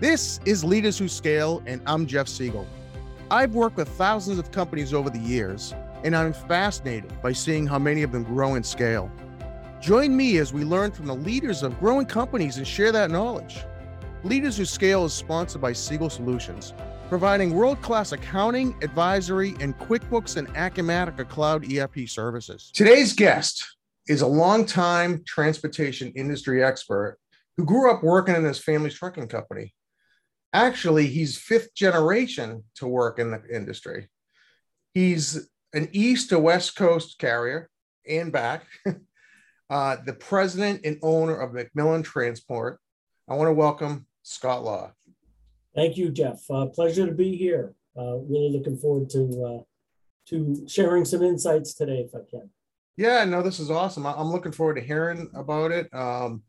This is Leaders Who Scale, and I'm Jeff Siegel. I've worked with thousands of companies over the years, and I'm fascinated by seeing how many of them grow and scale. Join me as we learn from the leaders of growing companies and share that knowledge. Leaders Who Scale is sponsored by Siegel Solutions, providing world class accounting, advisory, and QuickBooks and Acumatica Cloud ERP services. Today's guest is a longtime transportation industry expert who grew up working in his family's trucking company. Actually, he's fifth generation to work in the industry. He's an east to west coast carrier and back, uh, the president and owner of McMillan Transport. I want to welcome Scott Law. Thank you, Jeff. Uh, pleasure to be here. Uh, really looking forward to uh, to sharing some insights today, if I can. Yeah, no, this is awesome. I'm looking forward to hearing about it. Um,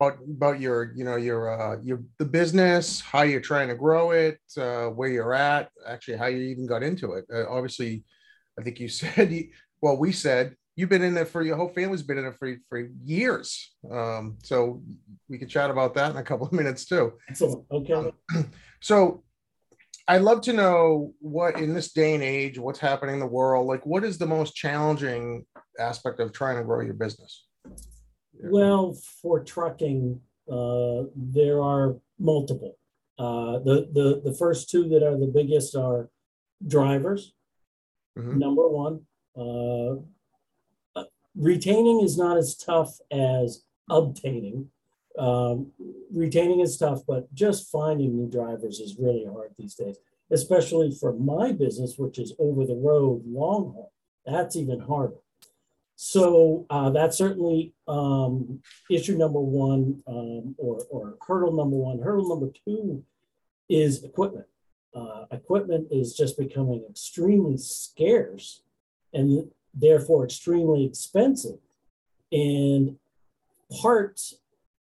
about about your you know your uh your the business how you're trying to grow it uh where you're at actually how you even got into it. Uh, obviously i think you said you, well we said you've been in it for your whole family's been in it for for years. Um so we can chat about that in a couple of minutes too. Excellent. Okay. Um, so i'd love to know what in this day and age what's happening in the world like what is the most challenging aspect of trying to grow your business well, for trucking, uh, there are multiple. Uh, the, the, the first two that are the biggest are drivers, mm-hmm. number one. Uh, uh, retaining is not as tough as obtaining. Um, retaining is tough, but just finding new drivers is really hard these days, especially for my business, which is over the road long haul. That's even harder. So uh, that's certainly um, issue number one, um, or, or hurdle number one. Hurdle number two is equipment. Uh, equipment is just becoming extremely scarce and therefore extremely expensive. And parts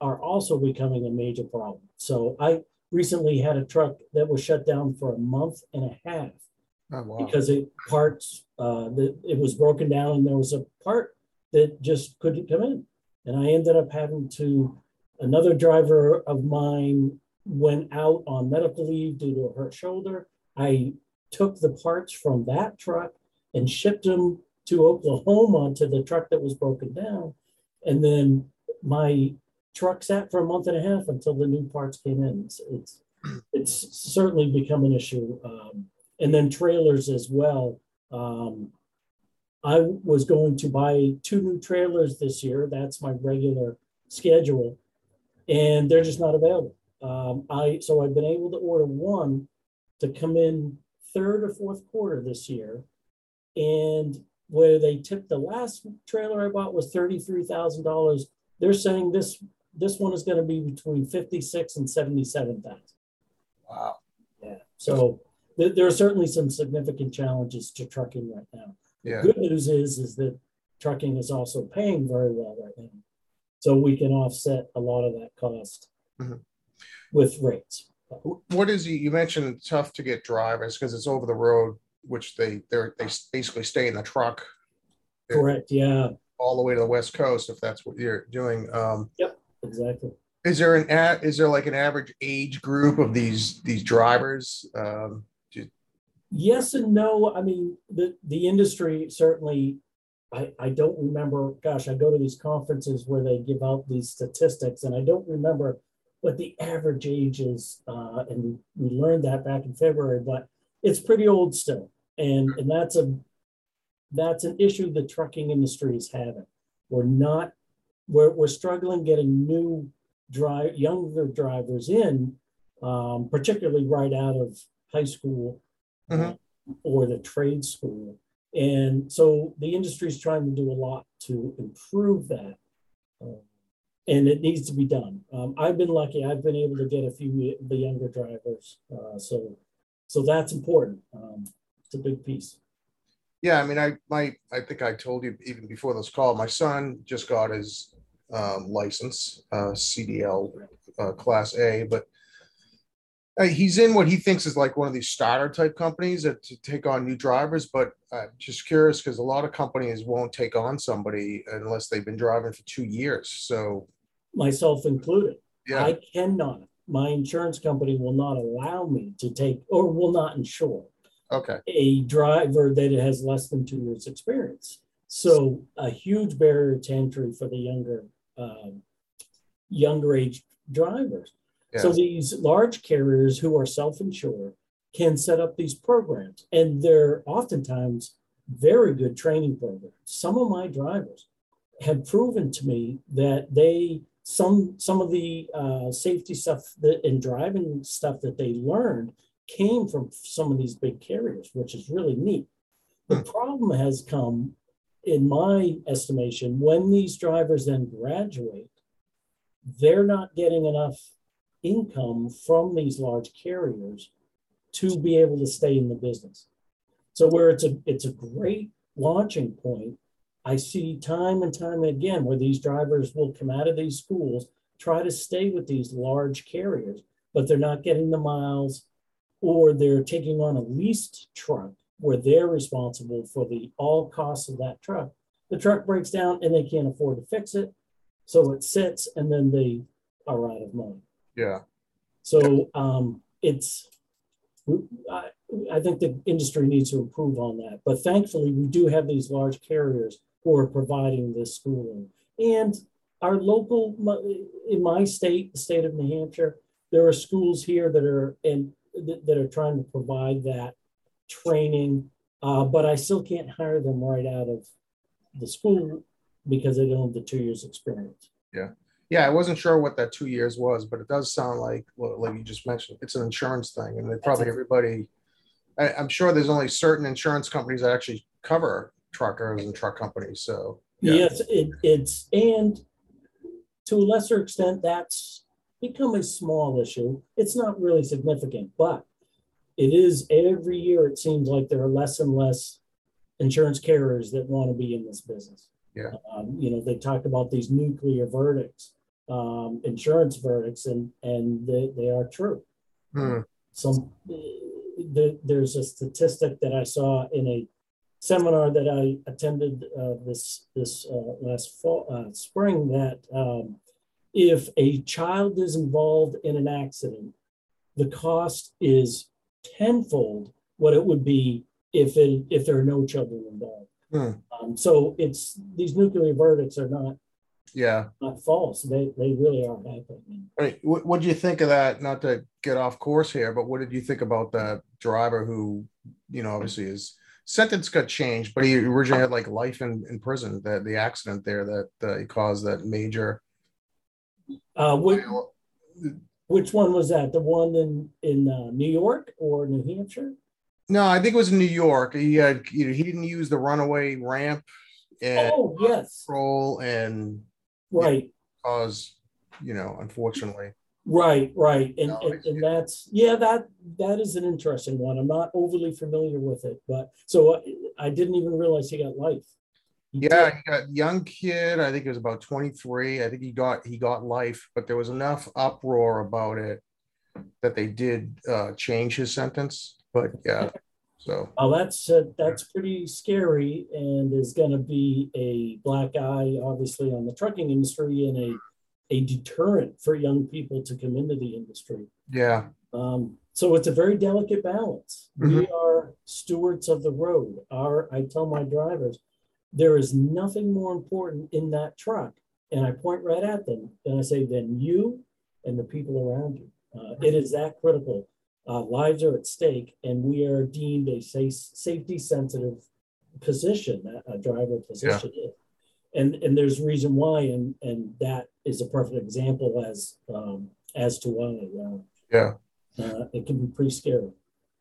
are also becoming a major problem. So I recently had a truck that was shut down for a month and a half oh, wow. because it parts uh, that it was broken down and there was a part that just couldn't come in. And I ended up having to, another driver of mine went out on medical leave due to a hurt shoulder. I took the parts from that truck and shipped them to Oklahoma to the truck that was broken down. And then my truck sat for a month and a half until the new parts came in. It's, it's, it's certainly become an issue. Um, and then trailers as well. Um, I was going to buy two new trailers this year. That's my regular schedule, and they're just not available. Um, I so I've been able to order one to come in third or fourth quarter this year, and where they tipped the last trailer I bought was thirty three thousand dollars. They're saying this this one is going to be between fifty six and seventy seven thousand. Wow. Yeah. So th- there are certainly some significant challenges to trucking right now. Yeah. Good news is is that trucking is also paying very well right now, so we can offset a lot of that cost mm-hmm. with rates. What is you mentioned tough to get drivers because it's over the road, which they they they basically stay in the truck. Correct. Yeah. All the way to the west coast, if that's what you're doing. Um, yep. Exactly. Is there an is there like an average age group of these these drivers? Um, yes and no. I mean, the the industry certainly. I, I don't remember. Gosh, I go to these conferences where they give out these statistics, and I don't remember what the average age is. Uh, and we learned that back in February, but it's pretty old still, and and that's a that's an issue the trucking industry is having. We're not we're we're struggling getting new drive younger drivers in, um, particularly right out of high school mm-hmm. or the trade school. And so the industry is trying to do a lot to improve that. Um, and it needs to be done. Um, I've been lucky. I've been able to get a few the younger drivers. Uh, so, so that's important. Um, it's a big piece. Yeah, I mean, I my I think I told you even before this call. My son just got his um, license, uh, CDL uh, Class A, but uh, he's in what he thinks is like one of these starter type companies that to take on new drivers. But uh, just curious because a lot of companies won't take on somebody unless they've been driving for two years. So myself included, yeah. I cannot my insurance company will not allow me to take or will not insure okay a driver that has less than two years experience so a huge barrier to entry for the younger um, younger age drivers yeah. so these large carriers who are self-insured can set up these programs and they're oftentimes very good training programs some of my drivers have proven to me that they some some of the uh, safety stuff that and driving stuff that they learned came from some of these big carriers, which is really neat. The hmm. problem has come, in my estimation, when these drivers then graduate, they're not getting enough income from these large carriers to be able to stay in the business. So where it's a it's a great launching point I see time and time again where these drivers will come out of these schools, try to stay with these large carriers, but they're not getting the miles or they're taking on a leased truck where they're responsible for the all costs of that truck. The truck breaks down and they can't afford to fix it. So it sits and then they are out of money. Yeah. So um, it's, I, I think the industry needs to improve on that. But thankfully, we do have these large carriers who are providing this schooling. And our local, in my state, the state of New Hampshire, there are schools here that are in that are trying to provide that training, uh, but I still can't hire them right out of the school because they don't have the two years experience. Yeah. Yeah, I wasn't sure what that two years was, but it does sound like, like you just mentioned, it's an insurance thing, and probably everybody. I, I'm sure there's only certain insurance companies that actually cover truckers and truck companies. So yeah. yes, it, it's and to a lesser extent that's become a small issue. It's not really significant, but it is every year. It seems like there are less and less insurance carriers that want to be in this business. Yeah, um, you know they talk about these nuclear verdicts, um, insurance verdicts, and and they, they are true. Hmm. Some the, there's a statistic that I saw in a seminar that I attended uh, this this uh, last fall uh, spring that um, if a child is involved in an accident, the cost is tenfold what it would be if it if there are no children involved. Hmm. Um, so it's these nuclear verdicts are not yeah not false. They they really are happening. I mean, what what do you think of that? Not to get off course here, but what did you think about that driver who you know obviously his sentence got changed, but he originally had like life in, in prison. That the accident there that uh, he caused that major. Uh, which, which one was that? The one in in uh, New York or New Hampshire? No, I think it was in New York. He had you know, he didn't use the runaway ramp. And oh yes. Control and right cause you know unfortunately Right, right, and, no, and, and, that's yeah, that that is an interesting one. I'm not overly familiar with it, but so I, I didn't even realize he got life. He yeah, did. he got young kid. I think it was about 23. I think he got he got life, but there was enough uproar about it that they did uh, change his sentence. But yeah, so well, that's uh, that's pretty scary, and is going to be a black eye, obviously, on the trucking industry and a a deterrent for young people to come into the industry. Yeah. Um, so it's a very delicate balance. Mm-hmm. We are stewards of the road. Our, I tell my drivers, there is nothing more important in that truck, and I point right at them and I say, than you and the people around you. Uh, it is that critical. Uh, lives are at stake, and we are deemed a safe, safety sensitive position, a driver position yeah. and and there's reason why, and and that is a perfect example as um, as to why. Uh, yeah, uh, it can be pretty scary.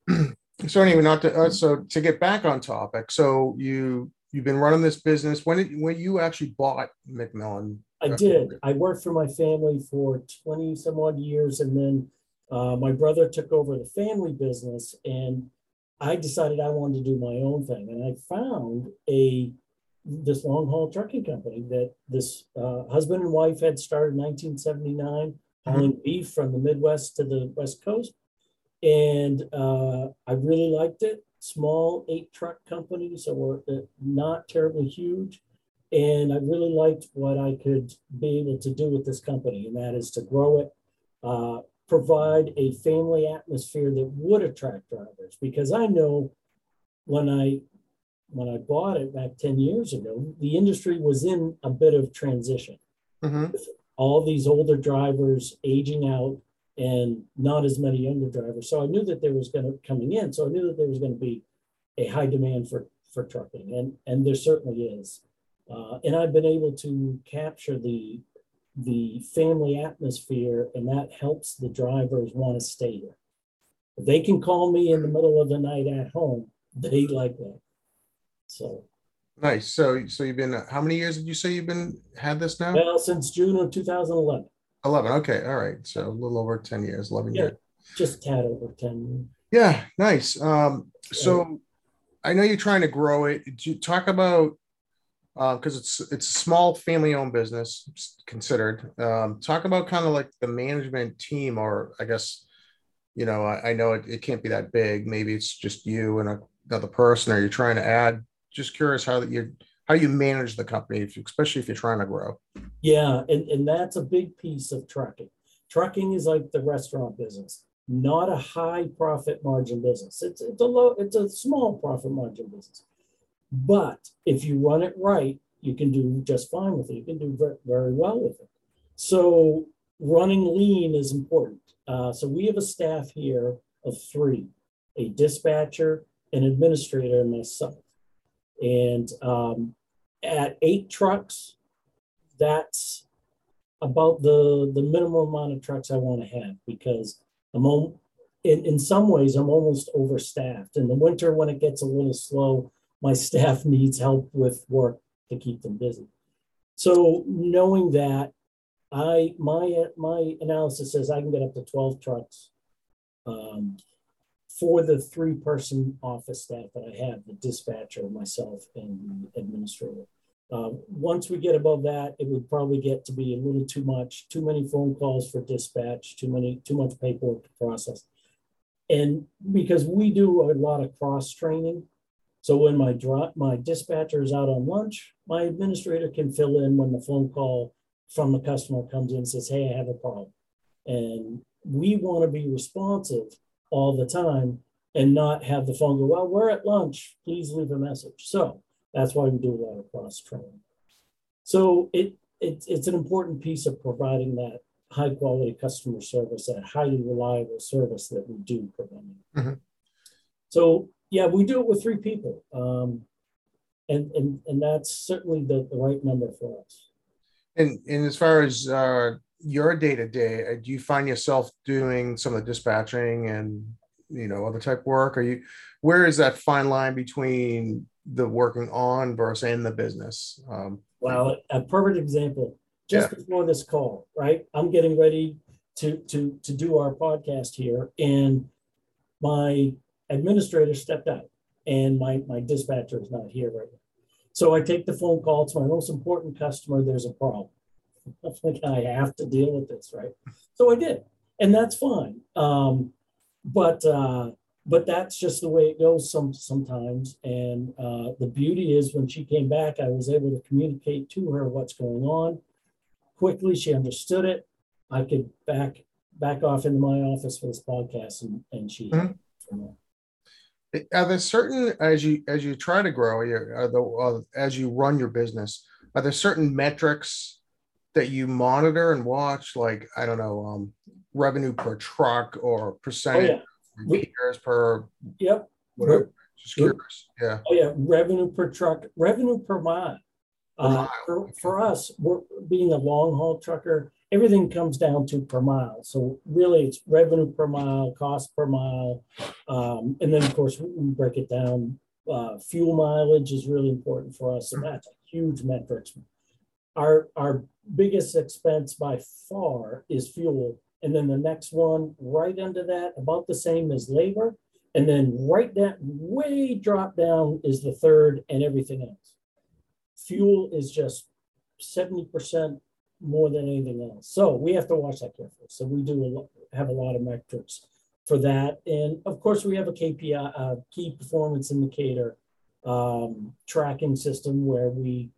so anyway, not to uh, so to get back on topic. So you you've been running this business. When did when you actually bought McMillan? I did. I worked for my family for twenty some odd years, and then uh, my brother took over the family business, and I decided I wanted to do my own thing, and I found a this long haul trucking company that this uh, husband and wife had started in 1979, hauling mm-hmm. beef from the Midwest to the West Coast. And uh, I really liked it. Small eight truck company, so we're uh, not terribly huge. And I really liked what I could be able to do with this company, and that is to grow it, uh, provide a family atmosphere that would attract drivers because I know when I when I bought it back 10 years ago, the industry was in a bit of transition. Mm-hmm. All these older drivers aging out and not as many younger drivers. So I knew that there was going to coming in. So I knew that there was going to be a high demand for for trucking, and and there certainly is. Uh, and I've been able to capture the the family atmosphere, and that helps the drivers want to stay here. If they can call me in the middle of the night at home, they like that. So nice. So so you've been how many years did you say you've been had this now? Well, since June of 2011. 11. Okay. All right. So a little over 10 years, 11 yeah, years. Just a tad over 10 Yeah. Nice. Um, so I know you're trying to grow it. Did you talk about because uh, it's it's a small family owned business considered. Um, talk about kind of like the management team, or I guess you know I, I know it, it, can't be that big. Maybe it's just you and a, another person, or you're trying to add. Just curious how that you how you manage the company, if, especially if you're trying to grow. Yeah, and, and that's a big piece of trucking. Trucking is like the restaurant business, not a high profit margin business. It's it's a low, it's a small profit margin business. But if you run it right, you can do just fine with it. You can do very, very well with it. So running lean is important. Uh, so we have a staff here of three, a dispatcher, an administrator, and myself. And um, at eight trucks, that's about the, the minimum amount of trucks I want to have because I'm in, in some ways, I'm almost overstaffed. In the winter, when it gets a little slow, my staff needs help with work to keep them busy. So knowing that, I my my analysis says I can get up to 12 trucks um, for the three person office staff that I have, the dispatcher, myself, and the administrator. Um, once we get above that, it would probably get to be a little too much, too many phone calls for dispatch, too many, too much paperwork to process. And because we do a lot of cross training, so when my drop, my dispatcher is out on lunch, my administrator can fill in when the phone call from the customer comes in and says, "Hey, I have a problem," and we want to be responsive all the time and not have the phone go, "Well, we're at lunch. Please leave a message." So that's why we do a lot of cross training. So it, it it's an important piece of providing that high quality customer service, that highly reliable service that we do provide. Mm-hmm. So yeah, we do it with three people. Um, and, and, and that's certainly the, the right number for us. And, and as far as uh, your day to day, do you find yourself doing some of the dispatching and you know other type work? Are you where is that fine line between the working on versus in the business? Um, well, a perfect example. Just yeah. before this call, right? I'm getting ready to to to do our podcast here, and my administrator stepped out and my, my dispatcher is not here right now. So I take the phone call. It's my most important customer. There's a problem. I think I have to deal with this, right? So I did, and that's fine. Um, but uh, but that's just the way it goes some sometimes. And uh, the beauty is when she came back, I was able to communicate to her what's going on quickly. She understood it. I could back back off into my office for this podcast, and and she. Mm-hmm are there certain as you as you try to grow are the, uh, as you run your business are there certain metrics that you monitor and watch? Like i don't know um, revenue per truck or percentage oh, yeah. years per yep. whatever. Just curious. Yeah. Oh yeah. Revenue per truck revenue per mile, per uh, mile. For, for us we're being a long haul trucker everything comes down to per mile. So really, it's revenue per mile, cost per mile, um, and then of course we break it down. Uh, fuel mileage is really important for us, and that's a huge metric. Our our biggest expense by far is fuel, and then the next one right under that, about the same as labor, and then right that way drop down is the third, and everything else. Fuel is just seventy percent more than anything else. So we have to watch that carefully. So we do a have a lot of metrics for that. And of course, we have a KPI, uh, key performance indicator um, tracking system where we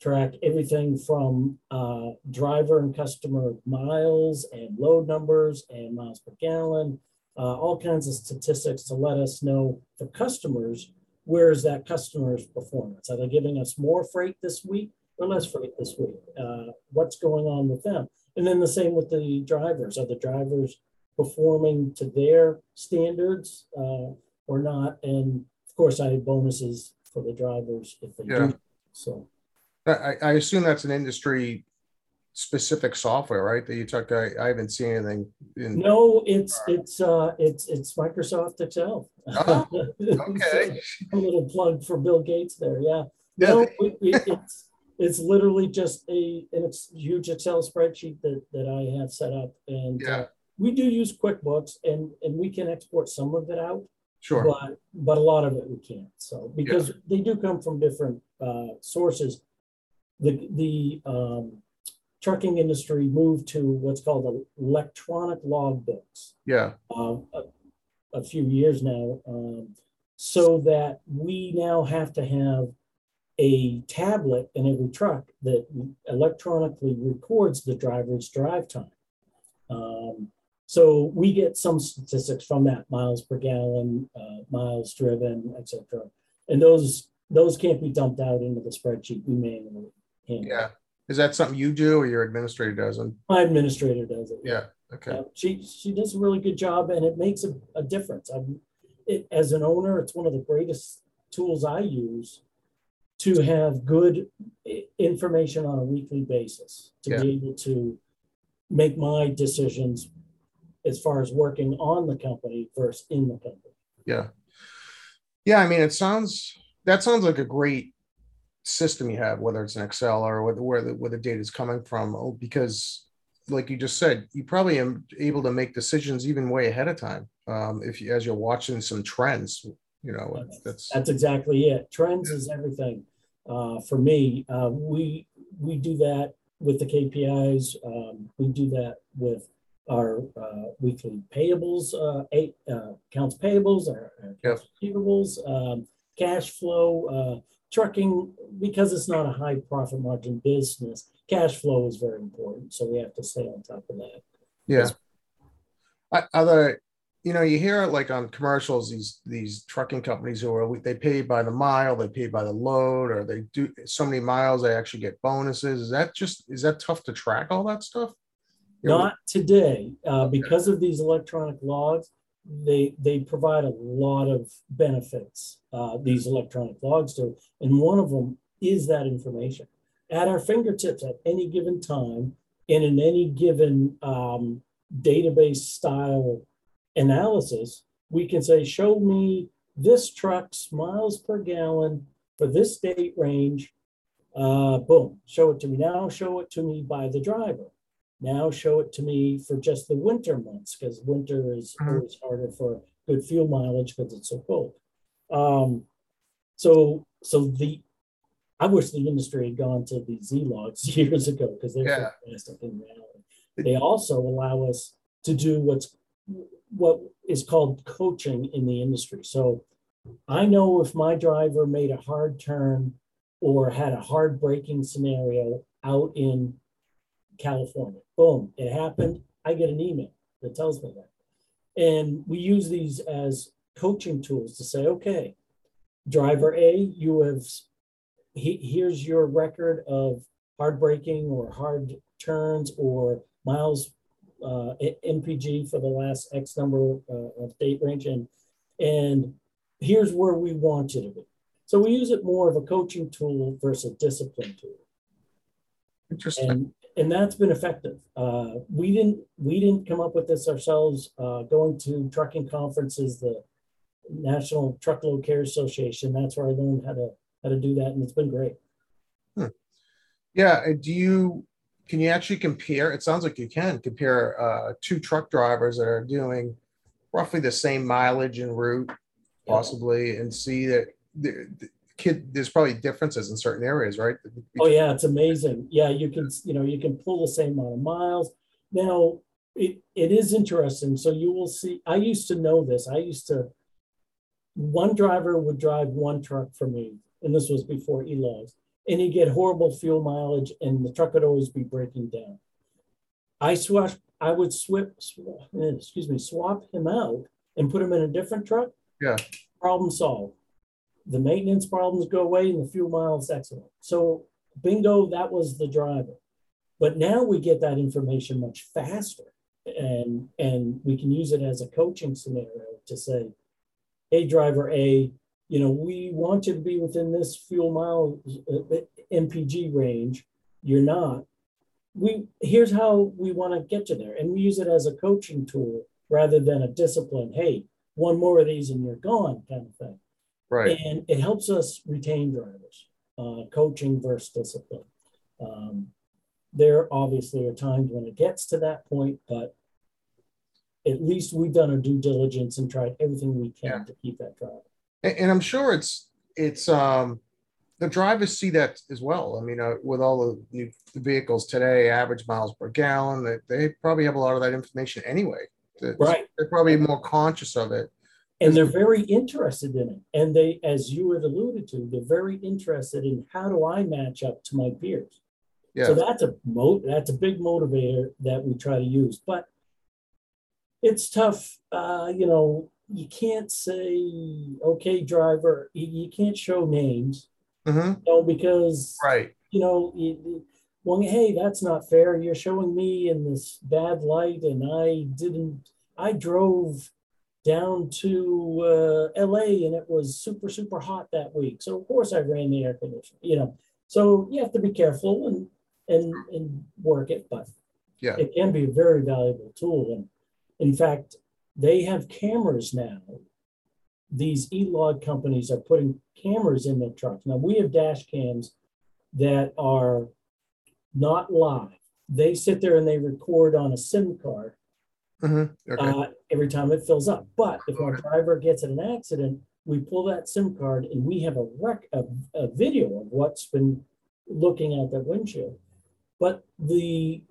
track everything from uh, driver and customer miles and load numbers and miles per gallon, uh, all kinds of statistics to let us know for customers where is that customer's performance? Are they giving us more freight this week or less freight this week? Uh, what's going on with them? And then the same with the drivers. Are the drivers performing to their standards uh, or not? And of course, I have bonuses for the drivers if they yeah. do. So I, I assume that's an industry specific software, right? That you took. I, I haven't seen anything. In... No, it's it's uh it's it's Microsoft Excel. Oh, okay. so a little plug for Bill Gates there. Yeah. yeah. No, it, it's it's literally just a and it's huge Excel spreadsheet that that I have set up, and yeah. Uh, we do use QuickBooks, and and we can export some of it out. Sure. But but a lot of it we can't. So because yeah. they do come from different uh, sources the, the um, trucking industry moved to what's called electronic logbooks. Yeah. Uh, a, a, few years now, um, so that we now have to have a tablet in every truck that electronically records the driver's drive time. Um, so we get some statistics from that miles per gallon, uh, miles driven, etc. And those those can't be dumped out into the spreadsheet. We manually yeah. Is that something you do or your administrator does? Not My administrator does it. Yeah. Okay. Uh, she she does a really good job, and it makes a, a difference. I'm, it, as an owner, it's one of the greatest tools I use to have good information on a weekly basis to yeah. be able to make my decisions as far as working on the company versus in the company. Yeah. Yeah, I mean, it sounds that sounds like a great system you have, whether it's an Excel or where, where the where the data is coming from, oh, because like you just said, you probably am able to make decisions even way ahead of time. Um, if you as you're watching some trends, you know, that's that's exactly it. Trends is everything. Uh, for me, uh, we we do that with the KPIs. Um, we do that with our uh, weekly payables, uh, eight, uh, accounts payables, our, our yep. receivables, um, cash flow. Uh, trucking, because it's not a high profit margin business, cash flow is very important. So we have to stay on top of that. Yeah. Other, you know, you hear it like on commercials, these these trucking companies who are they pay by the mile, they pay by the load, or they do so many miles, they actually get bonuses. Is that just is that tough to track all that stuff? Not today, uh, because of these electronic logs they they provide a lot of benefits. Uh, these electronic logs do, and one of them is that information at our fingertips at any given time and in any given um, database style analysis. We can say, show me this truck's miles per gallon for this date range. Uh, boom, show it to me now. Show it to me by the driver. Now show it to me for just the winter months because winter is mm-hmm. always harder for good fuel mileage because it's so cold. Um, so so the I wish the industry had gone to the e-logs years ago because they're yeah. fantastic in reality. They also allow us to do what's what is called coaching in the industry. So I know if my driver made a hard turn or had a hard braking scenario out in California. Boom, it happened. I get an email that tells me that. And we use these as coaching tools to say, okay, driver A, you have, he, here's your record of hard braking or hard turns or miles uh, MPG for the last X number uh, of date range. And, and here's where we want you to be. So we use it more of a coaching tool versus a discipline tool. Interesting. And and that's been effective. Uh, we didn't we didn't come up with this ourselves. Uh, going to trucking conferences, the National Truckload Carriers Association. That's where I learned how to how to do that, and it's been great. Hmm. Yeah. Do you can you actually compare? It sounds like you can compare uh, two truck drivers that are doing roughly the same mileage and route, possibly, yeah. and see that kid there's probably differences in certain areas right? Oh yeah it's amazing. Yeah you can you know you can pull the same amount of miles. Now it, it is interesting. So you will see i used to know this. I used to one driver would drive one truck for me and this was before e-logs and you get horrible fuel mileage, and the truck would always be breaking down. I swap, I would swap, swap, eh, excuse me, swap him out and put him in a different truck. Yeah. Problem solved. The maintenance problems go away and the fuel miles excellent. So bingo, that was the driver. But now we get that information much faster and and we can use it as a coaching scenario to say, hey, driver A, you know, we want you to be within this fuel mile uh, MPG range. You're not. We here's how we want to get you there, and we use it as a coaching tool rather than a discipline. Hey, one more of these and you're gone, kind of thing. Right. And it helps us retain drivers, uh, coaching versus discipline. Um, there obviously are times when it gets to that point, but at least we've done our due diligence and tried everything we can yeah. to keep that driver. And, and, I'm sure it's it's um the drivers see that as well. I mean, uh, with all the new vehicles today, average miles per gallon, they, they probably have a lot of that information anyway. It's, right. They're probably more conscious of it. And they're very interested in it. And they, as you had alluded to, they're very interested in how do I match up to my peers. Yeah. So that's a mo- that's a big motivator that we try to use. But it's tough. Uh, you know, you can't say, okay, driver, you, you can't show names, mm-hmm. you know, because, right. you know, you, well, hey, that's not fair. You're showing me in this bad light, and I didn't, I drove down to uh, LA and it was super, super hot that week. So, of course, I ran the air conditioner, you know. So, you have to be careful and, and, and work it, but yeah, it can be a very valuable tool. And in fact, they have cameras now. These e-log companies are putting cameras in their trucks. Now we have dash cams that are not live. They sit there and they record on a SIM card mm-hmm. okay. uh, every time it fills up. But if our driver gets in an accident, we pull that SIM card and we have a rec a, a video of what's been looking at that windshield. But the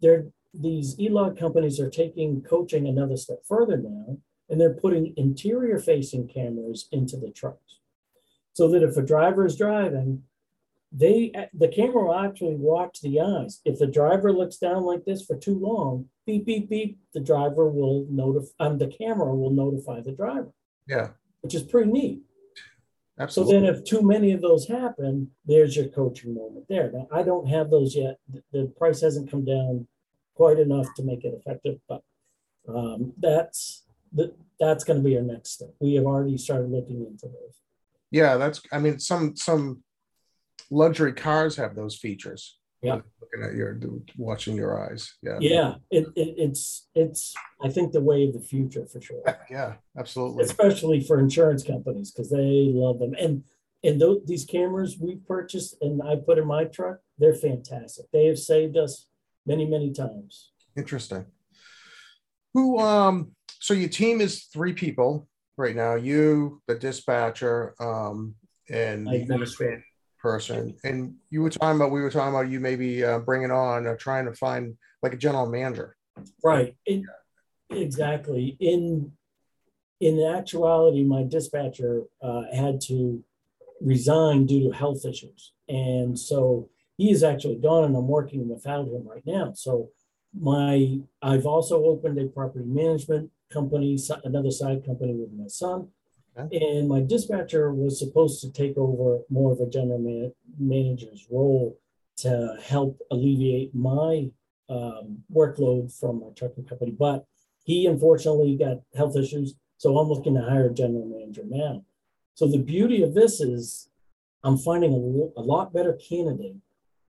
they're these e-log companies are taking coaching another step further now, and they're putting interior facing cameras into the trucks. So that if a driver is driving, they the camera will actually watch the eyes. If the driver looks down like this for too long, beep beep beep, the driver will notify um, the camera will notify the driver. Yeah. Which is pretty neat. Absolutely. So then if too many of those happen, there's your coaching moment there. Now I don't have those yet. The price hasn't come down quite enough to make it effective. But um, that's the, that's going to be our next step. We have already started looking into those. Yeah, that's. I mean, some some luxury cars have those features. Yeah, looking at your watching your eyes. Yeah, yeah. It, it, it's it's I think the way of the future for sure. Yeah, absolutely. Especially for insurance companies because they love them and and th- these cameras we purchased and I put in my truck, they're fantastic. They have saved us many, many times. Interesting. Who, um, so your team is three people right now, you, the dispatcher, um, and the person. And you were talking about, we were talking about you maybe uh, bringing on, uh, trying to find like a general manager. Right. It, exactly. In, in actuality, my dispatcher uh, had to resign due to health issues. And so he is actually gone and I'm working without him right now. So my I've also opened a property management company, another side company with my son. Okay. And my dispatcher was supposed to take over more of a general man, manager's role to help alleviate my um, workload from my trucking company. But he unfortunately got health issues. So I'm looking to hire a general manager now. So the beauty of this is I'm finding a, a lot better candidate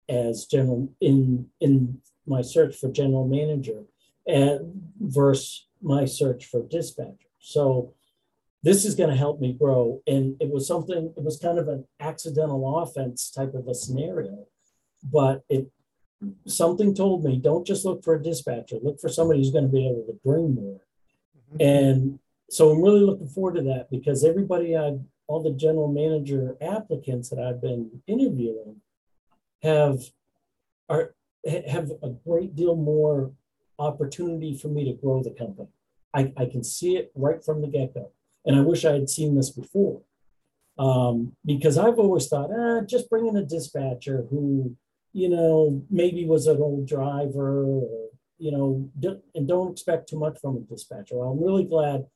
as general in in my search for general manager and versus my search for dispatcher. So this is going to help me grow. And it was something, it was kind of an accidental offense type of a scenario. But it something told me don't just look for a dispatcher, look for somebody who's going to be able to bring more. Mm-hmm. And so I'm really looking forward to that because everybody I all the general manager applicants that I've been interviewing have are have a great deal more opportunity for me to grow the company. I, I can see it right from the get-go. And I wish I had seen this before. Um, because I've always thought, ah, just bring in a dispatcher who, you know, maybe was an old driver or, you know, and don't expect too much from a dispatcher. I'm really glad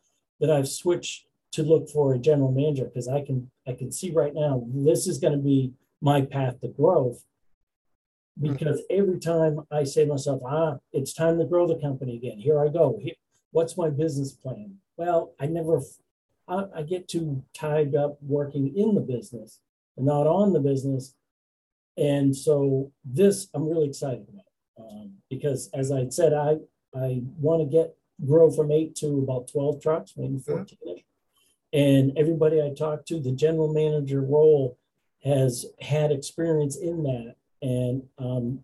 that I've switched to look for a general manager because I can I can see right now this is going to be my path to growth. Because every time I say to myself, ah, it's time to grow the company again. Here I go. Here, what's my business plan? Well, I never I, I get too tied up working in the business and not on the business. And so this I'm really excited about um, because as I said, I I want to get grow from eight to about 12 trucks, maybe 14 ish. And everybody I talked to, the general manager role has had experience in that and um,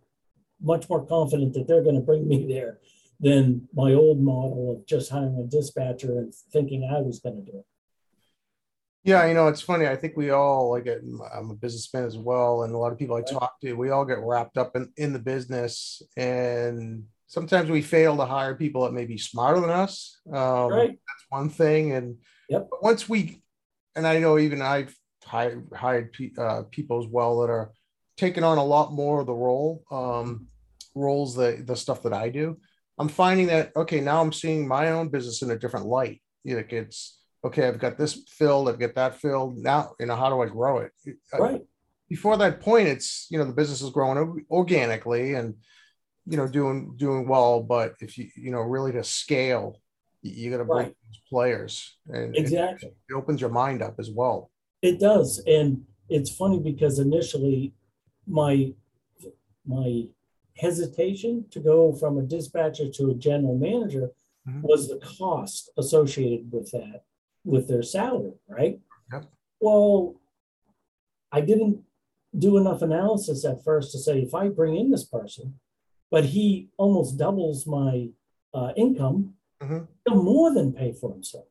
much more confident that they're going to bring me there than my old model of just hiring a dispatcher and thinking I was going to do it. Yeah, you know, it's funny. I think we all like it. I'm a businessman as well, and a lot of people I talk to, we all get wrapped up in, in the business, and sometimes we fail to hire people that may be smarter than us. Um, right. That's one thing, and yep. once we, and I know even I've hired, hired uh, people as well that are taking on a lot more of the role um, roles the the stuff that I do. I'm finding that okay now I'm seeing my own business in a different light. Like it's okay, I've got this filled, I've got that filled. Now, you know, how do I grow it? Right. Before that point, it's you know the business is growing organically and you know doing doing well. But if you you know really to scale, you got to bring right. players, and exactly it, it opens your mind up as well. It does, and it's funny because initially my my hesitation to go from a dispatcher to a general manager mm-hmm. was the cost associated with that with their salary, right? Yep. Well, I didn't do enough analysis at first to say if I bring in this person, but he almost doubles my uh, income, mm-hmm. he'll more than pay for himself.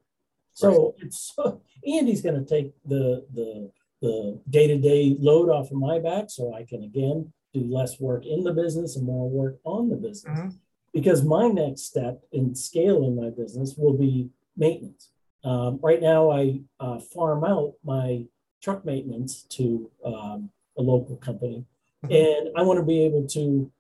So right. it's and he's going to take the the the day to day load off of my back, so I can again do less work in the business and more work on the business. Mm-hmm. Because my next step in scaling my business will be maintenance. Um, right now, I uh, farm out my truck maintenance to um, a local company, mm-hmm. and I want to be able to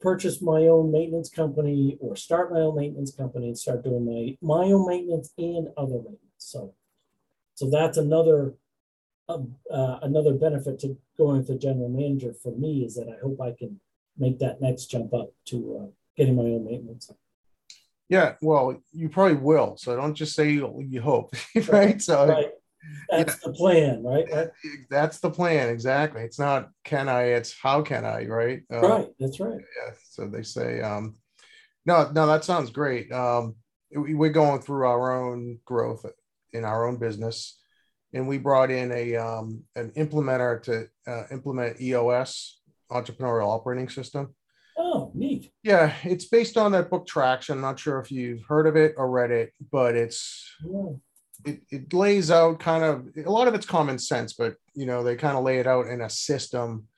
purchase my own maintenance company or start my own maintenance company and start doing my my own maintenance and other maintenance. So, so that's another uh, uh, another benefit to going to general manager for me is that I hope I can make that next jump up to uh, getting my own maintenance. Yeah, well, you probably will. So don't just say you, hope, right? So right. that's yeah. the plan, right? That, that's the plan, exactly. It's not can I, it's how can I, right? Uh, right, that's right. Yeah. So they say, um, no, no, that sounds great. Um, we're going through our own growth in our own business, and we brought in a um, an implementer to uh, implement EOS entrepreneurial operating system Oh, neat. Yeah, it's based on that book Traction. I'm not sure if you've heard of it or read it, but it's yeah. it, it lays out kind of a lot of it's common sense, but you know, they kind of lay it out in a system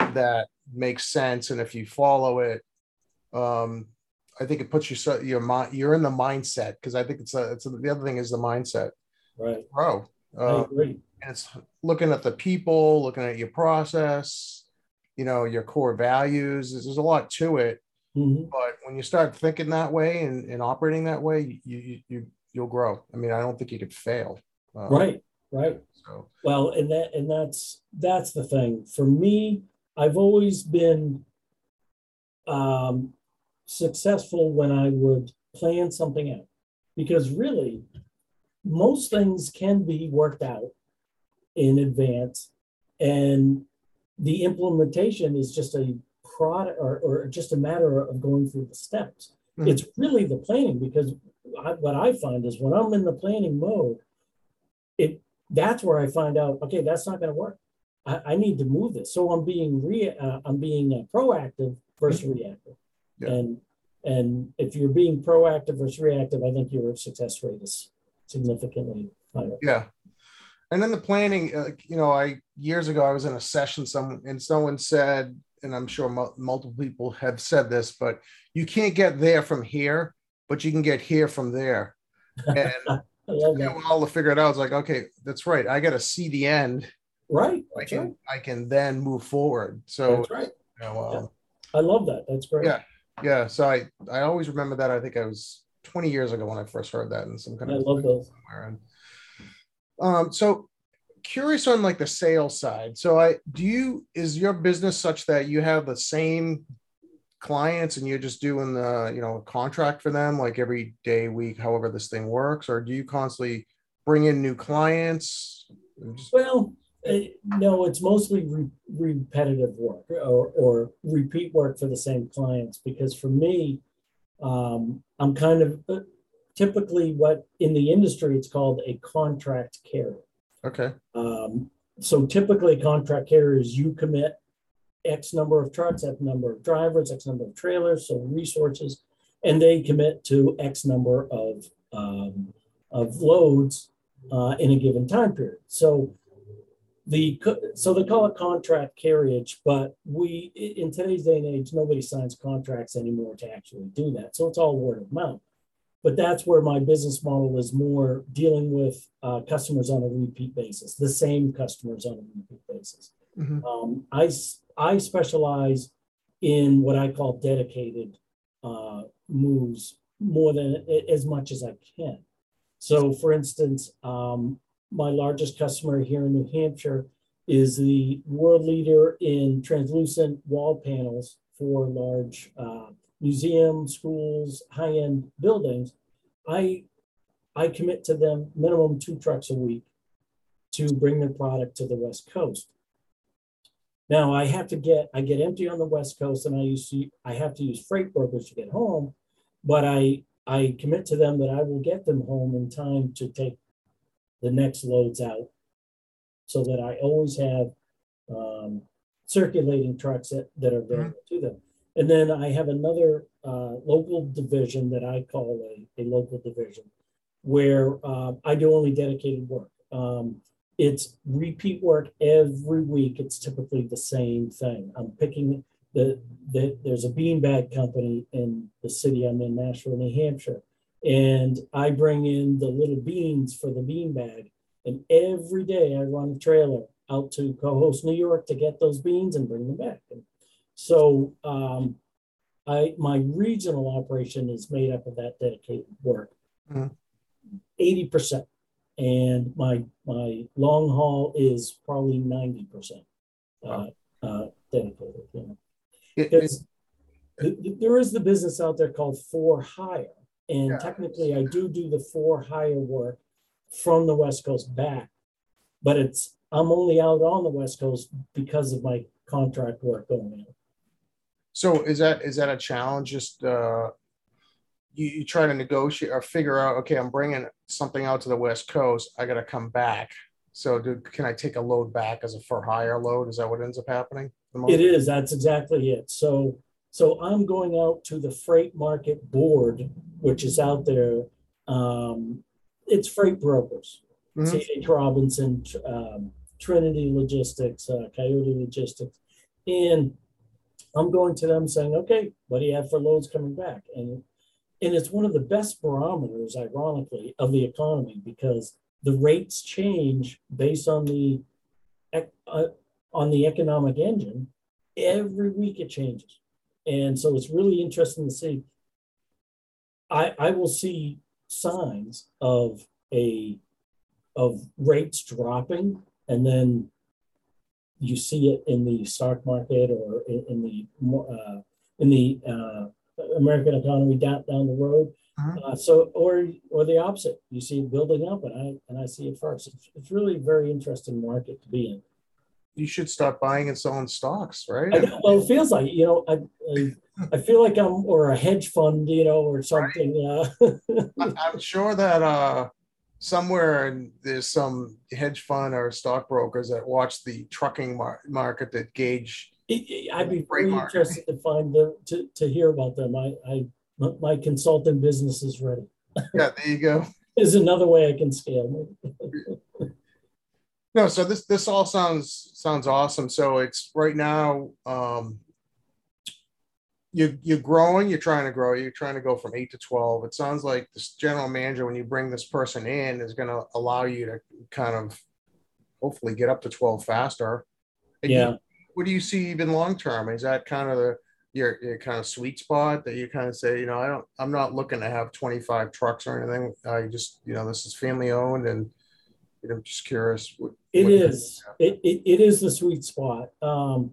that makes sense. And if you follow it, um, I think it puts you so your mind you're in the mindset because I think it's a it's a, the other thing is the mindset. Right. Bro. Uh, it's looking at the people, looking at your process, you know your core values there's, a lot to it. Mm-hmm. but when you start thinking that way and, and operating that way you, you you'll grow. I mean i don't think you could fail. Um, right right. so. Well and that and that's that's the thing. For me i've always been um successful when i would plan something out. Because really most things can be worked out in advance and the implementation is just a product or, or just a matter of going through the steps. Mm-hmm. It's really the planning because I, what I find is when I'm in the planning mode, it that's where I find out okay that's not going to work. I, I, need to move this. So I'm being re uh, I'm being uh, proactive versus mm-hmm. reactive, yeah. and and if you're being proactive versus reactive, I think your success rate is significantly higher. Yeah, and then the planning uh, you know i years ago i was in a session some and someone said and i'm sure m- multiple people have said this but you can't get there from here but you can get here from there and I love that. all figure it out. It's like, okay, that's right. I got to see the end. Right. I can right. I can then move forward. So that's right. You know, um, yeah. I love that. That's great. Yeah. Yeah. So I I always remember that. I think I was 20 years ago when I first heard that in some kind I of love those. Somewhere. And, um, so curious on like the sales side. So I do you is your business such that you have the same clients and you're just doing the you know contract for them like every day week however this thing works or do you constantly bring in new clients just... well uh, no it's mostly re- repetitive work or, or repeat work for the same clients because for me um, i'm kind of uh, typically what in the industry it's called a contract carrier okay um, so typically contract carriers you commit X number of trucks, X number of drivers, X number of trailers, so resources, and they commit to X number of um, of loads uh, in a given time period. So the so they call it contract carriage, but we in today's day and age nobody signs contracts anymore to actually do that. So it's all word of mouth. But that's where my business model is more dealing with uh, customers on a repeat basis, the same customers on a repeat basis. Mm-hmm. Um, I I specialize in what I call dedicated uh, moves more than as much as I can. So, for instance, um, my largest customer here in New Hampshire is the world leader in translucent wall panels for large uh, museums, schools, high-end buildings. I I commit to them minimum two trucks a week to bring their product to the West Coast. Now I have to get I get empty on the West Coast, and I use I have to use freight brokers to get home, but I I commit to them that I will get them home in time to take the next loads out, so that I always have um, circulating trucks that, that are available mm-hmm. to them. And then I have another uh, local division that I call a, a local division, where uh, I do only dedicated work. Um, it's repeat work every week. It's typically the same thing. I'm picking the, the there's a beanbag company in the city I'm in, Nashua, New Hampshire, and I bring in the little beans for the bean bag. And every day I run a trailer out to Cohoes, New York, to get those beans and bring them back. And so um, I my regional operation is made up of that dedicated work. Mm-hmm. 80 percent and my my long haul is probably 90 percent uh, uh, dedicated. You know, because there is the business out there called for hire, and yeah. technically I do do the for hire work from the West Coast back, but it's I'm only out on the West Coast because of my contract work going on. So is that is that a challenge? Just uh, you, you try to negotiate or figure out, okay, I'm bringing something out to the West Coast. I got to come back. So do, can I take a load back as a for hire load? Is that what ends up happening? It is. That's exactly it. So, so I'm going out to the freight market board, which is out there. Um, it's freight brokers, mm-hmm. C.H. Robinson, um, Trinity Logistics, uh, Coyote Logistics. And I'm going to them saying, okay, what do you have for loads coming back? And and it's one of the best barometers, ironically, of the economy because the rates change based on the uh, on the economic engine. Every week it changes, and so it's really interesting to see. I I will see signs of a of rates dropping, and then you see it in the stock market or in, in the uh, in the uh, American economy down down the road. Uh-huh. Uh, so, or or the opposite, you see it building up, and I and I see it first. It's, it's really a very interesting market to be in. You should start buying and selling stocks, right? I, well, it feels like you know, I, I, I feel like I'm or a hedge fund, you know, or something. Right. Uh, I'm sure that uh, somewhere there's some hedge fund or stockbrokers that watch the trucking mar- market that gauge I'd be very interested to find them to, to hear about them. I, I my consulting business is ready. Yeah, there you go. is another way I can scale. no, so this this all sounds sounds awesome. So it's right now. Um, you you're growing, you're trying to grow, you're trying to go from eight to twelve. It sounds like this general manager, when you bring this person in, is going to allow you to kind of hopefully get up to twelve faster. And yeah. You, what do you see even long term? Is that kind of the your, your kind of sweet spot that you kind of say, you know, I don't, I'm not looking to have 25 trucks or anything. I just, you know, this is family owned and you know, just curious. What, it is. It, it, it is the sweet spot. Um,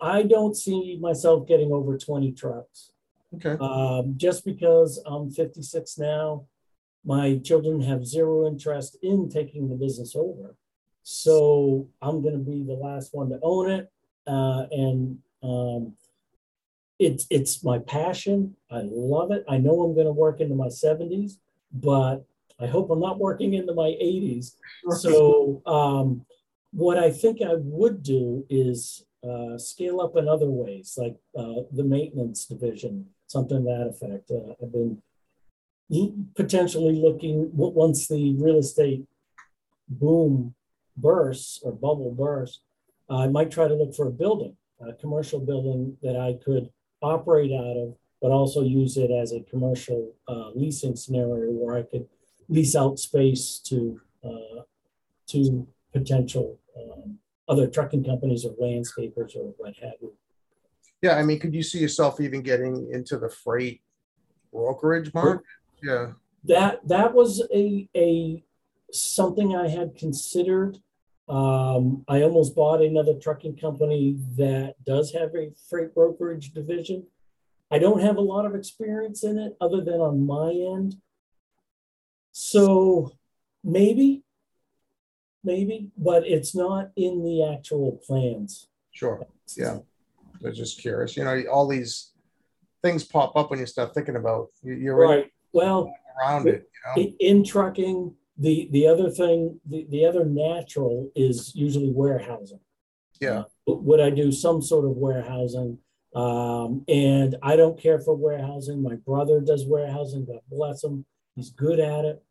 I don't see myself getting over 20 trucks. Okay. Um, just because I'm 56 now, my children have zero interest in taking the business over. So I'm going to be the last one to own it. Uh, and um, it's, it's my passion. I love it. I know I'm going to work into my 70s, but I hope I'm not working into my 80s. So um, what I think I would do is uh, scale up in other ways, like uh, the maintenance division, something that effect. Uh, I've been potentially looking once the real estate boom bursts or bubble bursts, I might try to look for a building, a commercial building that I could operate out of, but also use it as a commercial uh, leasing scenario where I could lease out space to uh, to potential um, other trucking companies or landscapers or what have you. Yeah, I mean, could you see yourself even getting into the freight brokerage market? Yeah. That that was a a something I had considered. Um, I almost bought another trucking company that does have a freight brokerage division. I don't have a lot of experience in it other than on my end. So maybe maybe, but it's not in the actual plans. Sure. Yeah. I was just curious. You know, all these things pop up when you start thinking about you're right. Well, around it. You know? in, trucking, the the other thing, the, the other natural is usually warehousing. Yeah. Uh, would I do some sort of warehousing? Um, and I don't care for warehousing. My brother does warehousing. God bless him. He's good at it.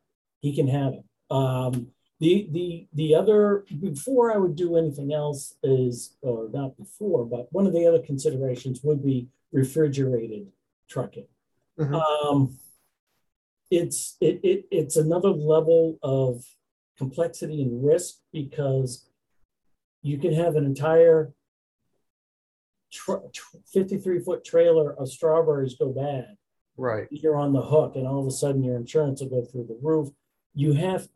He can have it. Um, the the the other before I would do anything else is or not before, but one of the other considerations would be refrigerated trucking. Mm-hmm. Um, it's it, it it's another level of complexity and risk because you can have an entire tra- 53 foot trailer of strawberries go bad. Right. You're on the hook, and all of a sudden your insurance will go through the roof. You have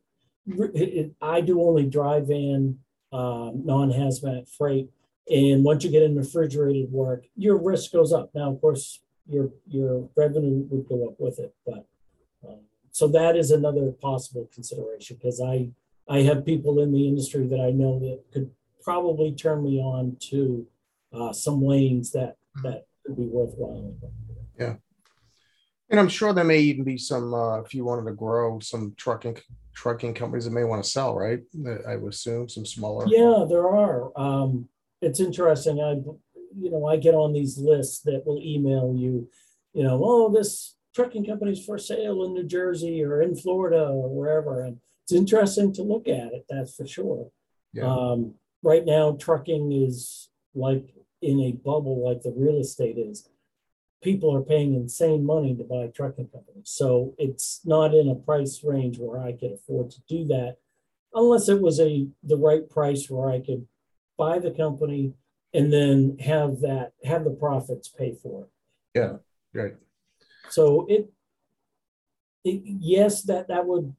it, I do only dry van, um, non hazmat freight. And once you get in refrigerated work, your risk goes up. Now, of course, your your revenue would go up with it, but um, so that is another possible consideration because I I have people in the industry that I know that could probably turn me on to uh, some lanes that that could be worthwhile. Yeah. And I'm sure there may even be some, uh, if you wanted to grow some trucking trucking companies that may want to sell, right? I would assume some smaller. Yeah, there are. Um, it's interesting. I, you know, I get on these lists that will email you, you know, oh, this trucking company's for sale in New Jersey or in Florida or wherever, and it's interesting to look at it. That's for sure. Yeah. Um, right now, trucking is like in a bubble, like the real estate is people are paying insane money to buy trucking companies. So it's not in a price range where I could afford to do that unless it was a the right price where I could buy the company and then have that have the profits pay for it. Yeah, right. So it, it yes, that that would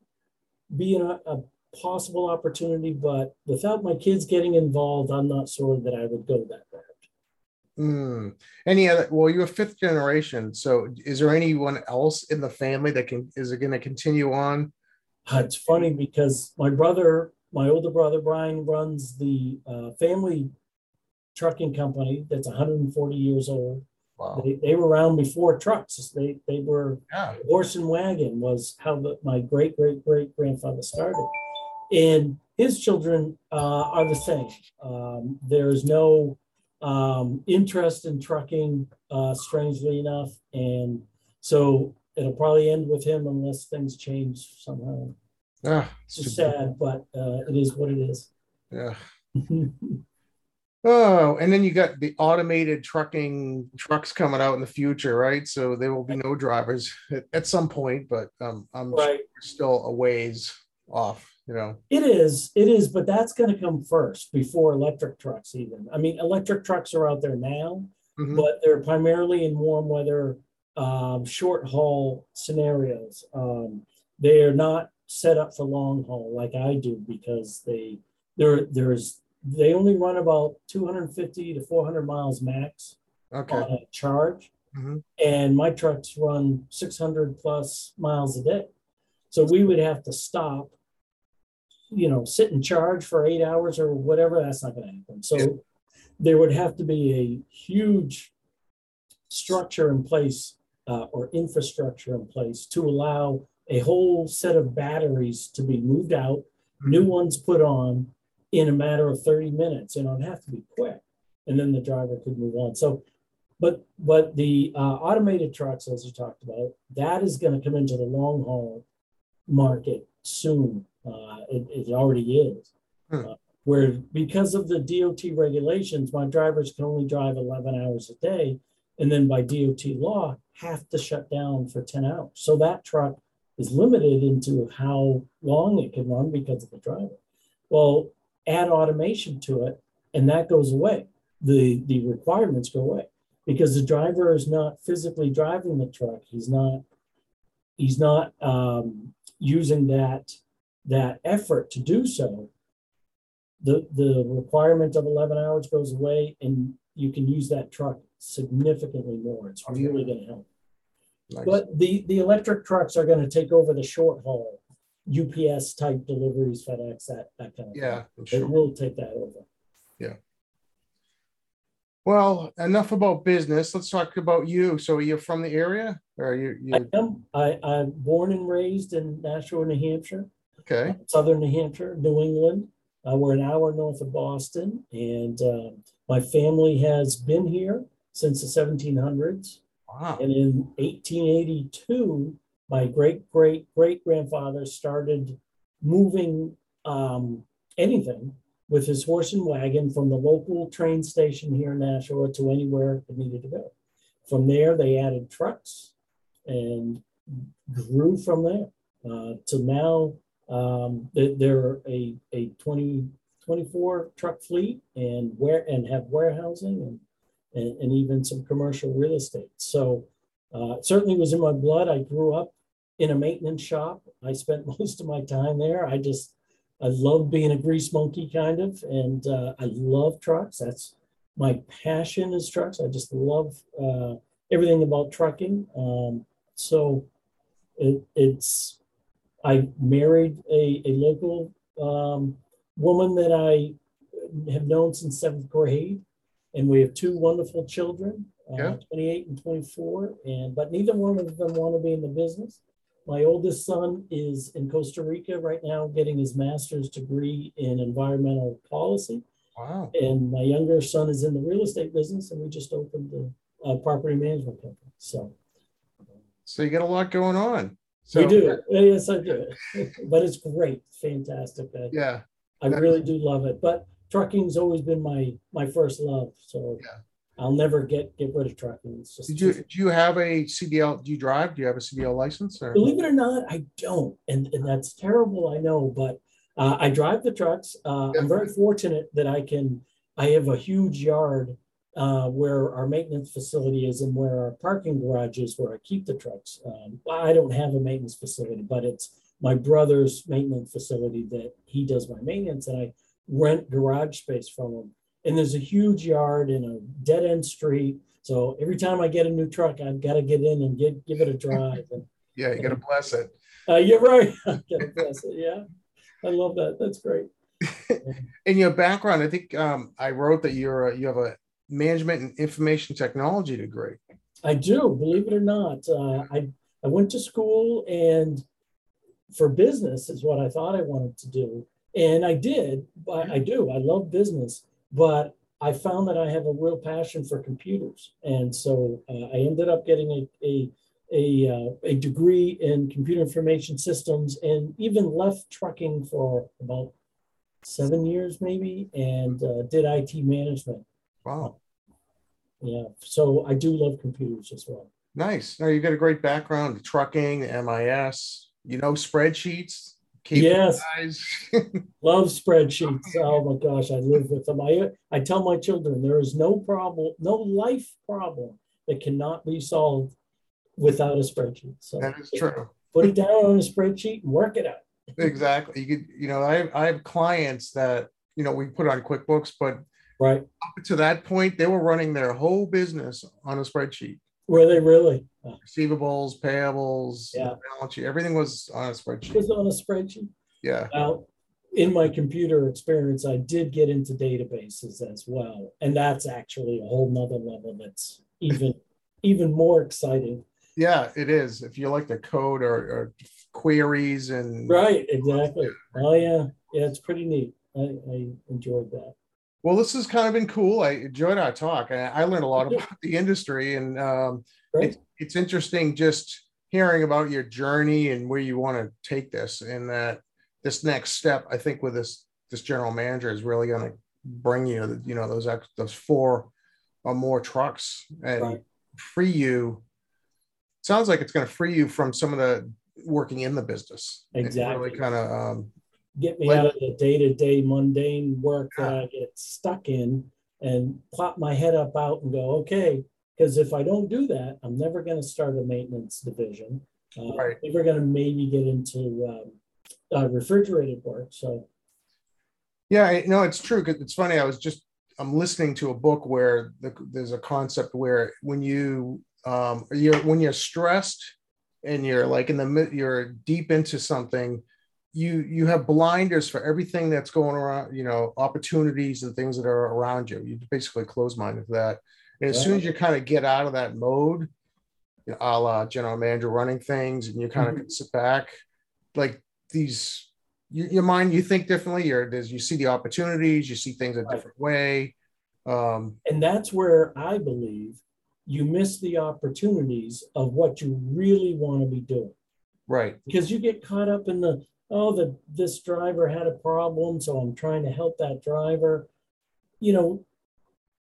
be an, a possible opportunity, but without my kids getting involved, I'm not sure that I would go that route. Mm. Any other? Well, you're a fifth generation. So, is there anyone else in the family that can? Is it going to continue on? Uh, it's funny because my brother, my older brother Brian, runs the uh, family trucking company that's 140 years old. Wow. They, they were around before trucks. They they were yeah. horse and wagon was how the, my great great great grandfather started, and his children uh, are the same. Um, there is no um, interest in trucking, uh, strangely enough. And so it'll probably end with him unless things change somehow. Ah, it's sad, but uh, it is what it is. Yeah. Oh, and then you got the automated trucking trucks coming out in the future, right? So there will be no drivers at, at some point, but um, I'm right. still a ways off. You know, it is, it is, but that's going to come first before electric trucks. Even, I mean, electric trucks are out there now, mm-hmm. but they're primarily in warm weather, um, short haul scenarios. Um, they are not set up for long haul like I do because they there there's they only run about 250 to 400 miles max okay. on a charge. Mm-hmm. And my trucks run 600 plus miles a day. So we would have to stop, you know, sit and charge for eight hours or whatever. That's not going to happen. So yeah. there would have to be a huge structure in place uh, or infrastructure in place to allow a whole set of batteries to be moved out, mm-hmm. new ones put on, in a matter of 30 minutes and it'd have to be quick and then the driver could move on so but but the uh, automated trucks as you talked about that is going to come into the long haul market soon uh, it, it, already is hmm. uh, where because of the DOT regulations my drivers can only drive 11 hours a day and then by DOT law have to shut down for 10 hours so that truck is limited into how long it can run because of the driver well add automation to it, and that goes away. The, the requirements go away because the driver is not physically driving the truck. He's not he's not um, using that that effort to do so. The the requirement of 11 hours goes away, and you can use that truck significantly more. It's really going to help. Nice. But the the electric trucks are going to take over the short haul UPS type deliveries, FedEx, that that kind of yeah, thing. Sure. It will take that over. Yeah. Well, enough about business. Let's talk about you. So, are you from the area, or are you? you... I am. I, I'm born and raised in Nashua, New Hampshire. Okay. Uh, Southern New Hampshire, New England. Uh, we're an hour north of Boston, and uh, my family has been here since the 1700s. Wow. And in 1882, my great great great grandfather started moving um, anything with his horse and wagon from the local train station here in Nashua to anywhere it needed to go. From there, they added trucks and grew from there uh, to now. Um, they're a, a 20, 24 truck fleet and where and have warehousing and, and, and even some commercial real estate. So uh, certainly was in my blood. I grew up in a maintenance shop. I spent most of my time there. I just, I love being a grease monkey kind of, and uh, I love trucks. That's my passion is trucks. I just love uh, everything about trucking. Um, so it, it's, I married a, a local um, woman that I have known since seventh grade, and we have two wonderful children, uh, 28 and 24. And but neither one of them want to be in the business. My oldest son is in Costa Rica right now getting his master's degree in environmental policy. Wow. And my younger son is in the real estate business, and we just opened a, a property management company. So, so you got a lot going on. So, we do. Yes, I do. but it's great, fantastic. I, yeah, I really do love it. But trucking's always been my my first love. So yeah. I'll never get get rid of trucking. It's just Did you do you have a CDL? Do you drive? Do you have a CDL license? Or? Believe it or not, I don't, and and that's terrible. I know, but uh, I drive the trucks. Uh, I'm very fortunate that I can. I have a huge yard uh, where our maintenance facility is, and where our parking garage is, where I keep the trucks. Um, I don't have a maintenance facility, but it's my brother's maintenance facility that he does my maintenance, and I rent garage space from him and there's a huge yard in a dead end street. So every time I get a new truck, I've got to get in and get give it a drive. And, yeah, you got to bless it. Uh, you're right. got to bless it. Yeah, I love that. That's great. in your background, I think um, I wrote that you're a, you have a management and information technology degree. I do, believe it or not. Uh, I I went to school and for business is what I thought I wanted to do, and I did. But I do. I love business but I found that I have a real passion for computers, and so uh, I ended up getting a a a, uh, a, degree in computer information systems, and even left trucking for about seven years maybe, and uh, did IT management. Wow. Yeah, so I do love computers as well. Nice. Now you've got a great background, trucking, MIS. You know spreadsheets. yes, love spreadsheets. Oh my gosh, I live with them. I I tell my children there is no problem, no life problem that cannot be solved without a spreadsheet. So that is true. Put it down on a spreadsheet and work it out. exactly. You could, you know, I I have clients that you know we put on QuickBooks, but right up to that point, they were running their whole business on a spreadsheet. Were they really? Receivables, payables, yeah. balance sheet, everything was on a spreadsheet. It was on a spreadsheet. Yeah. Now, in my computer experience, I did get into databases as well. And that's actually a whole nother level that's even even more exciting. Yeah, it is. If you like the code or, or queries and right, exactly. Oh yeah. Yeah, it's pretty neat. I, I enjoyed that. Well, this has kind of been cool. I enjoyed our talk. I, I learned a lot about the industry, and um, it's, it's interesting just hearing about your journey and where you want to take this. And that this next step, I think, with this this general manager is really going to bring you, you know, those those four or more trucks and right. free you. Sounds like it's going to free you from some of the working in the business. Exactly. Really kind of um, get me out of the day-to-day mundane work that I get stuck in and plop my head up out and go, okay, because if I don't do that, I'm never going to start a maintenance division. Uh, right. Never going to maybe get into um, uh, refrigerated work. So, yeah, no, it's true. Cause it's funny. I was just I'm listening to a book where the, there's a concept where when you um, you're when you're stressed and you're like in the you're deep into something you you have blinders for everything that's going around you know opportunities and things that are around you. You basically close minded to that. And as yeah. soon as you kind of get out of that mode you know, a la general manager running things and you kind of mm-hmm. sit back like these you, your mind you think differently. You're there's you see the opportunities you see things a different way. Um, and that's where i believe you miss the opportunities of what you really want to be doing. Right. Because you get caught up in the oh, the this driver had a problem, so I'm trying to help that driver. You know,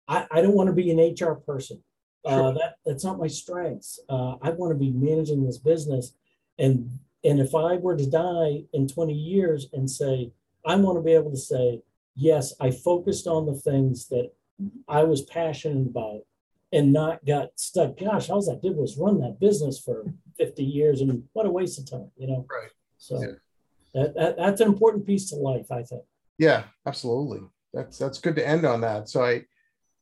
I, I don't want to be an HR person. Uh, sure. Uh, that that's not my strengths. Uh, I want to be managing this business, and and if I were to die in 20 years and say I want to be able to say yes, I focused on the things that I was passionate about and not got stuck. Gosh, all I did was run that business for 50 years, and what a waste of time, you know. Right. So. Yeah that, that that's an important piece to life, I think. Yeah, absolutely. That's that's good to end on that. So I,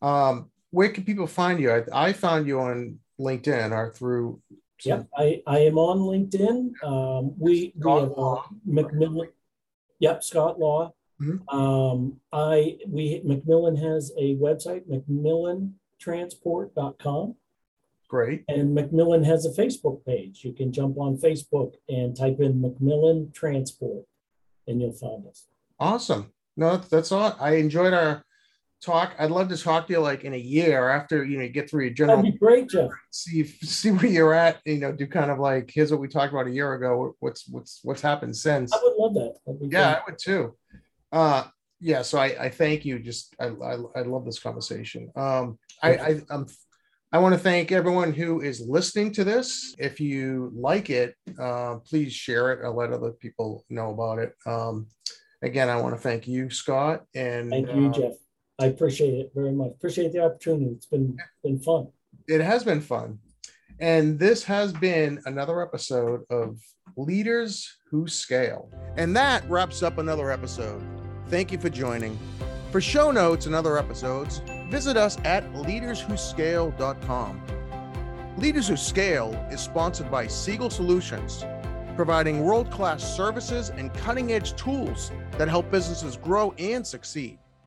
um, where can people find you? I, I found you on LinkedIn or through. Some... Yeah, I, I am on LinkedIn. Um, we, we have uh, McMillan. Yep, Scott Law. Mm-hmm. Um, I we McMillan has a website, McMillantransport.com. Great. And McMillan has a Facebook page. You can jump on Facebook and type in McMillan Transport and you'll find us. Awesome. No, that's all. I enjoyed our talk. I'd love to talk to you like in a year after you know you get through your general. That'd be great, Jeff. See see where you're at. You know, do kind of like here's what we talked about a year ago. What's what's what's happened since? I would love that. yeah, great. I would too. Uh, yeah. So I, I thank you. Just I, I, I love this conversation. Um, I, I I'm I want to thank everyone who is listening to this. If you like it, uh, please share it or let other people know about it. Um, again, I want to thank you, Scott. And thank you, uh, Jeff. I appreciate it very much. Appreciate the opportunity. It's been been fun. It has been fun. And this has been another episode of Leaders Who Scale. And that wraps up another episode. Thank you for joining. For show notes and other episodes, visit us at leaderswhoscale.com. Leaders Who Scale is sponsored by Siegel Solutions, providing world class services and cutting edge tools that help businesses grow and succeed.